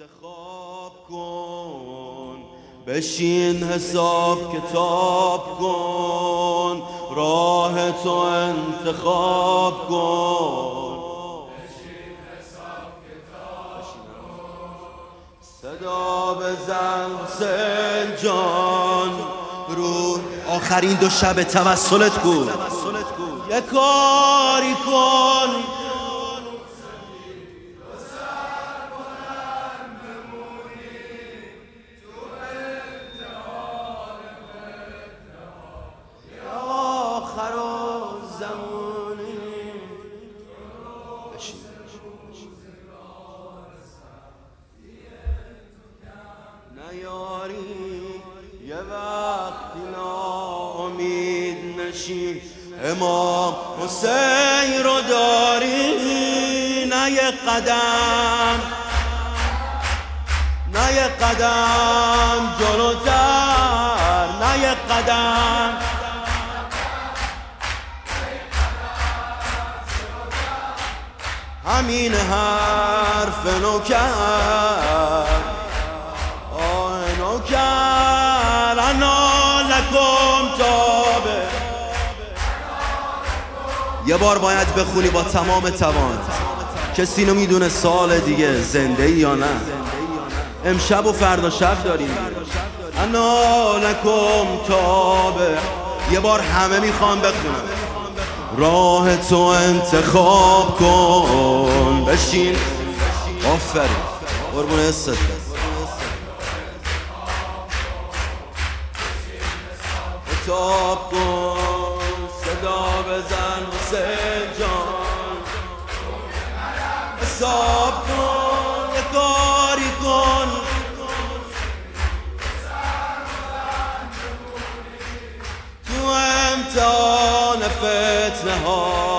انتخاب کن. بشین حساب کتاب کن. راه تو انتخاب کن. صدا بزن سنجان رو آخرین دو شب توسلت کو یه کاری کن. نیاری یه وقتی نامید نشی امام حسین رو داری؟ نه یه قدم. نه یه قدم جلوتر. نه یه قدم. همین حرف نوکر. تابه یه بار باید بخونی با تمام توان. کسی اینو می‌دونه سال دیگه زنده ای یا نه. امشب و فردا شب داریم. انا لکم تابه. یه بار همه می‌خوام بخونم راه تو انتخاب کن. بشین. آفرین. قربون حست. کتاب کن صدا بزن حسین جان. حساب کن یه کاری کن. تو امتحان فتنه های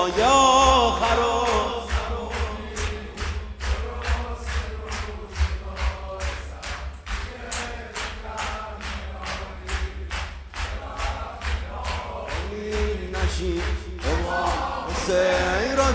امید نشی امام حسین رو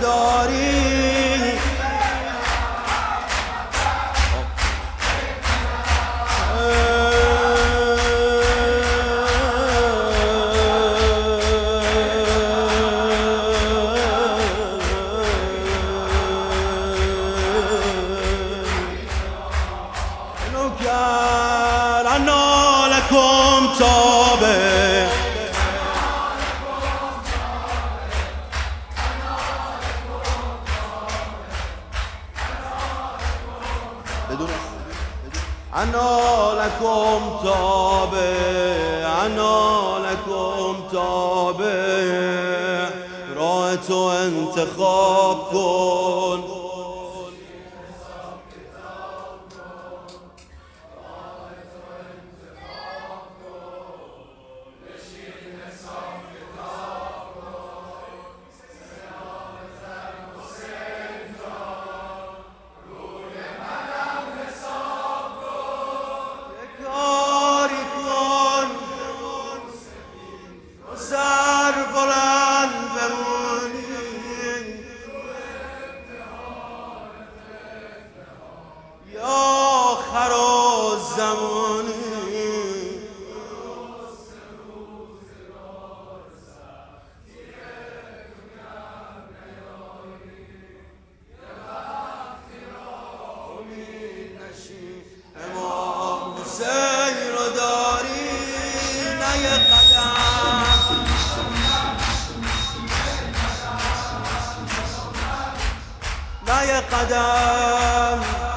أنا لكم تابع أنا لكم تابع. رأيت انتخابكم قدم.